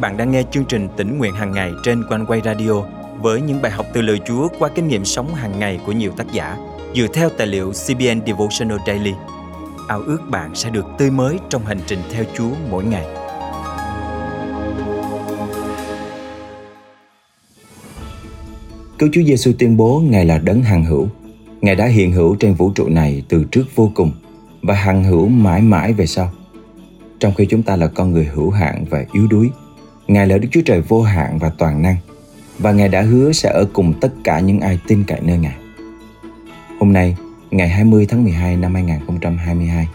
bạn đang nghe chương trình tỉnh nguyện hàng ngày trên quanh quay radio với những bài học từ lời Chúa qua kinh nghiệm sống hàng ngày của nhiều tác giả dựa theo tài liệu CBN Devotional Daily. Ao ước bạn sẽ được tươi mới trong hành trình theo Chúa mỗi ngày. Cứu Chúa Giêsu tuyên bố Ngài là đấng hằng hữu. Ngài đã hiện hữu trên vũ trụ này từ trước vô cùng và hằng hữu mãi mãi về sau. Trong khi chúng ta là con người hữu hạn và yếu đuối, Ngài là Đức Chúa Trời vô hạn và toàn năng và Ngài đã hứa sẽ ở cùng tất cả những ai tin cậy nơi Ngài. Hôm nay, ngày 20 tháng 12 năm 2022,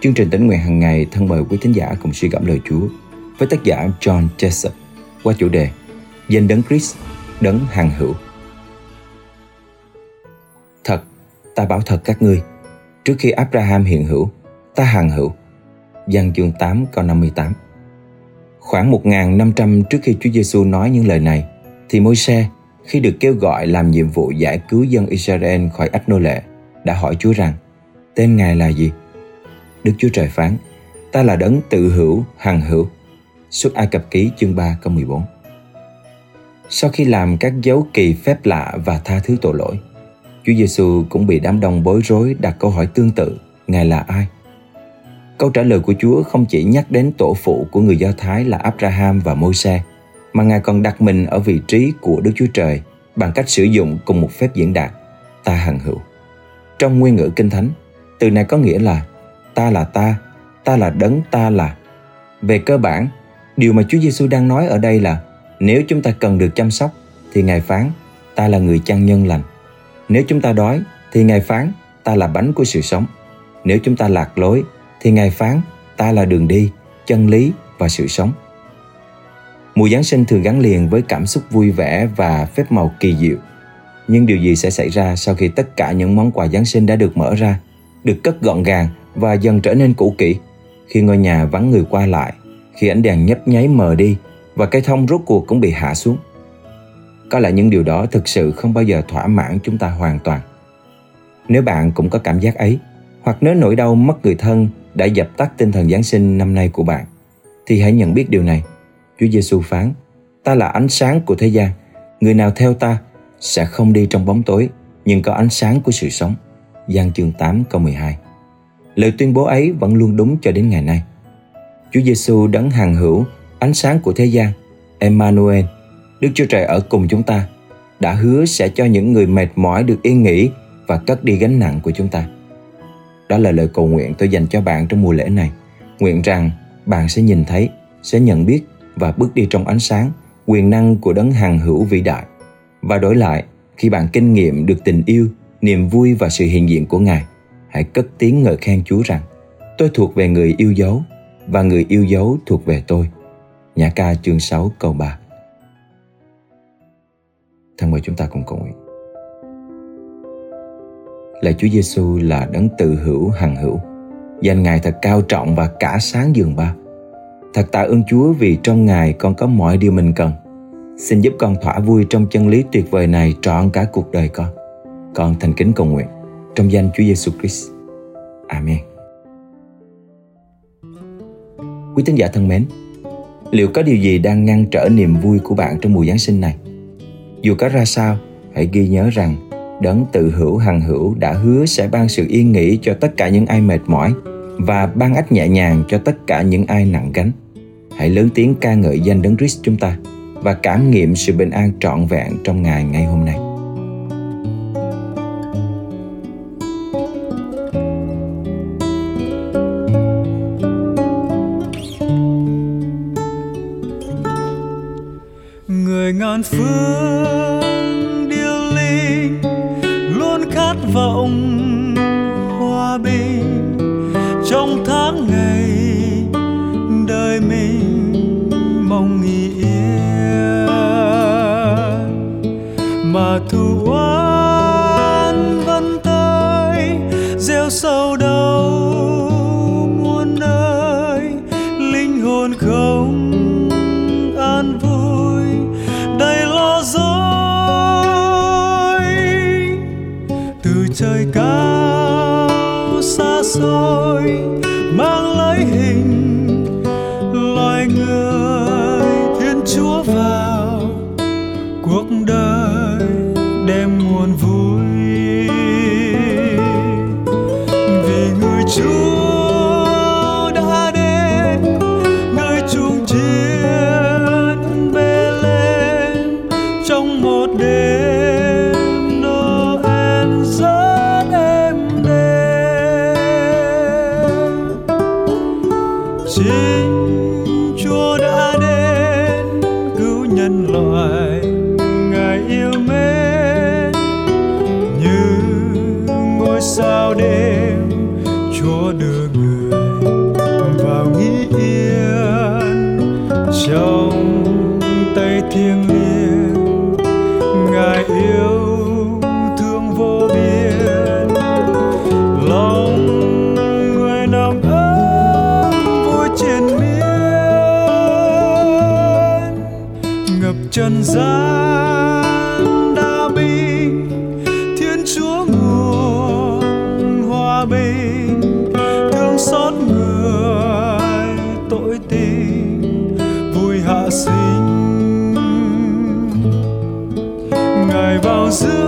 chương trình tính nguyện hàng ngày thân mời quý thính giả cùng suy gẫm lời Chúa với tác giả John Jessup qua chủ đề Danh đấng Christ, đấng hằng hữu. Thật, ta bảo thật các ngươi, trước khi Abraham hiện hữu, ta hằng hữu. Giăng chương 8 câu 58 Khoảng 1.500 trước khi Chúa Giêsu nói những lời này, thì Môi-se khi được kêu gọi làm nhiệm vụ giải cứu dân Israel khỏi ách nô lệ, đã hỏi Chúa rằng, tên Ngài là gì? Đức Chúa Trời phán, ta là đấng tự hữu, hằng hữu. Xuất Ai Cập ký chương 3 câu 14 Sau khi làm các dấu kỳ phép lạ và tha thứ tội lỗi, Chúa Giêsu cũng bị đám đông bối rối đặt câu hỏi tương tự, Ngài là ai? Câu trả lời của Chúa không chỉ nhắc đến tổ phụ của người Do Thái là Abraham và Môi-se, mà Ngài còn đặt mình ở vị trí của Đức Chúa Trời bằng cách sử dụng cùng một phép diễn đạt, ta hằng hữu. Trong nguyên ngữ Kinh Thánh, từ này có nghĩa là ta là ta, ta là đấng ta là. Về cơ bản, điều mà Chúa Giêsu đang nói ở đây là nếu chúng ta cần được chăm sóc thì Ngài phán ta là người chăn nhân lành. Nếu chúng ta đói thì Ngài phán ta là bánh của sự sống. Nếu chúng ta lạc lối thì Ngài phán ta là đường đi, chân lý và sự sống. Mùa Giáng sinh thường gắn liền với cảm xúc vui vẻ và phép màu kỳ diệu. Nhưng điều gì sẽ xảy ra sau khi tất cả những món quà Giáng sinh đã được mở ra, được cất gọn gàng và dần trở nên cũ kỹ? Khi ngôi nhà vắng người qua lại, khi ánh đèn nhấp nháy mờ đi và cây thông rốt cuộc cũng bị hạ xuống. Có lẽ những điều đó thực sự không bao giờ thỏa mãn chúng ta hoàn toàn. Nếu bạn cũng có cảm giác ấy, hoặc nếu nỗi đau mất người thân đã dập tắt tinh thần Giáng sinh năm nay của bạn, thì hãy nhận biết điều này. Chúa Giêsu phán, ta là ánh sáng của thế gian, người nào theo ta sẽ không đi trong bóng tối, nhưng có ánh sáng của sự sống. Giăng chương 8 câu 12 Lời tuyên bố ấy vẫn luôn đúng cho đến ngày nay. Chúa Giêsu đấng hằng hữu, ánh sáng của thế gian, Emmanuel, Đức Chúa Trời ở cùng chúng ta, đã hứa sẽ cho những người mệt mỏi được yên nghỉ và cất đi gánh nặng của chúng ta. Đó là lời cầu nguyện tôi dành cho bạn trong mùa lễ này. Nguyện rằng bạn sẽ nhìn thấy, sẽ nhận biết và bước đi trong ánh sáng, quyền năng của đấng hằng hữu vĩ đại. Và đổi lại, khi bạn kinh nghiệm được tình yêu, niềm vui và sự hiện diện của Ngài, hãy cất tiếng ngợi khen Chúa rằng tôi thuộc về người yêu dấu và người yêu dấu thuộc về tôi. Nhã ca chương 6 câu 3 Thân mời chúng ta cùng cầu nguyện. Là Chúa Giêsu là đấng tự hữu hằng hữu, danh Ngài thật cao trọng và cả sáng giường ba. Thật tạ ơn Chúa vì trong Ngài con có mọi điều mình cần. Xin giúp con thỏa vui trong chân lý tuyệt vời này trọn cả cuộc đời con. Con thành kính cầu nguyện trong danh Chúa Giêsu Christ. Amen. Quý tín giả thân mến, liệu có điều gì đang ngăn trở niềm vui của bạn trong mùa Giáng sinh này? Dù có ra sao, hãy ghi nhớ rằng đấng tự hữu, hằng hữu đã hứa sẽ ban sự yên nghỉ cho tất cả những ai mệt mỏi và ban ách nhẹ nhàng cho tất cả những ai nặng gánh. Hãy lớn tiếng ca ngợi danh đấng Christ chúng ta và cảm nghiệm sự bình an trọn vẹn trong ngày ngày hôm nay. Vọng hoa bình trong tháng ngày đời mình mong nghỉ yên mà thu. soi mang lấy hình loài người thiên chúa vào cuộc đời đem nguồn vui. Vì người chúa 爱 vui hạ sinh. Ngài vào giữa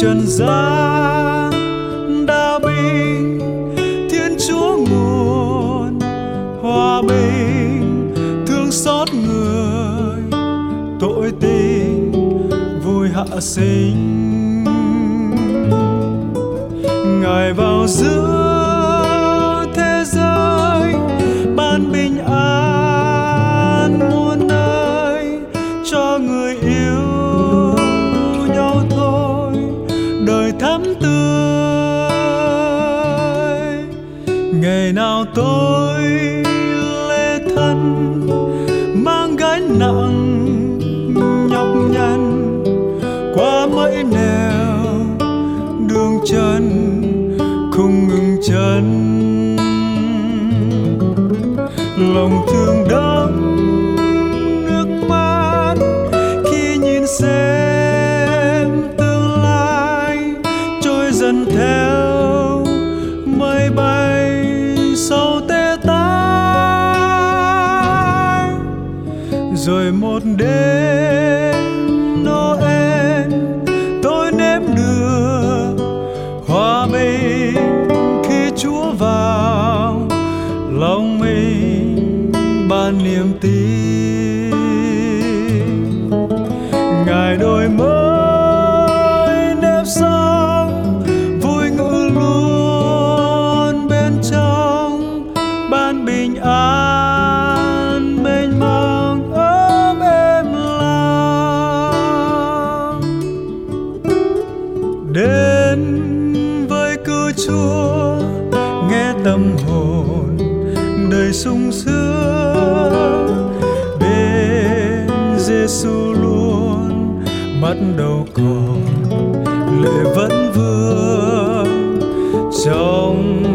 trần gian đã bình thiên chúa nguồn hòa bình, thương xót người. Tội tình vui hạ sinh. Ngài vào giữa nặng nhọc nhằn. Qua mấy nẻo đường chân không ngừng chân lòng thương đau ngài đổi mới nếp sống, vui ngự luôn bên trong. Ban bình an, mênh mông, ấm êm lòng. Đến với cứu chúa, nghe tâm hồn đời sung sướng. Giêsu luôn bắt đầu còn lệ vẫn vương trong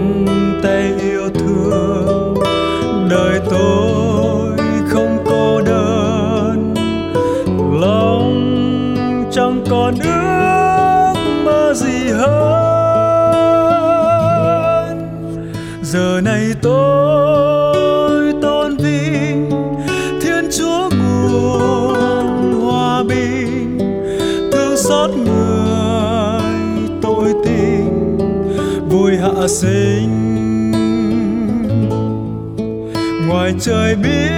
sinh. Ngoài trời biếc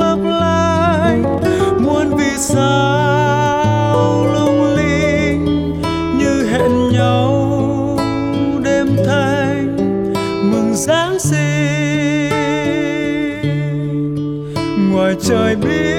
lấp lánh, muôn vì sao lung linh như hẹn nhau đêm thanh mừng giáng sinh. Ngoài trời biếc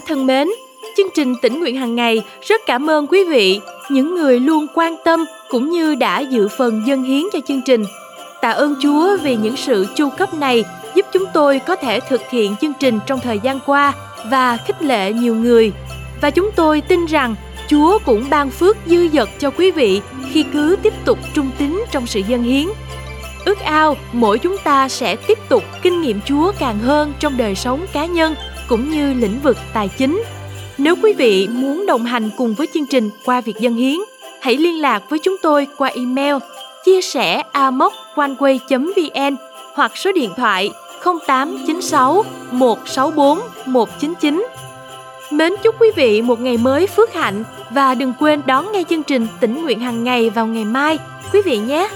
giả thân mến, chương trình tỉnh nguyện hàng ngày rất cảm ơn quý vị, những người luôn quan tâm cũng như đã dự phần dân hiến cho chương trình. Tạ ơn Chúa vì những sự chu cấp này giúp chúng tôi có thể thực hiện chương trình trong thời gian qua và khích lệ nhiều người. Và chúng tôi tin rằng Chúa cũng ban phước dư dật cho quý vị khi cứ tiếp tục trung tín trong sự dân hiến. Ước ao mỗi chúng ta sẽ tiếp tục kinh nghiệm Chúa càng hơn trong đời sống cá nhân cũng như lĩnh vực tài chính. Nếu quý vị muốn đồng hành cùng với chương trình qua việc dân hiến, hãy liên lạc với chúng tôi qua email chia sẻ amoconeway.vn hoặc số điện thoại 0896 164 199. Mến chúc quý vị một ngày mới phước hạnh và đừng quên đón nghe chương trình tỉnh nguyện hàng ngày vào ngày mai quý vị nhé.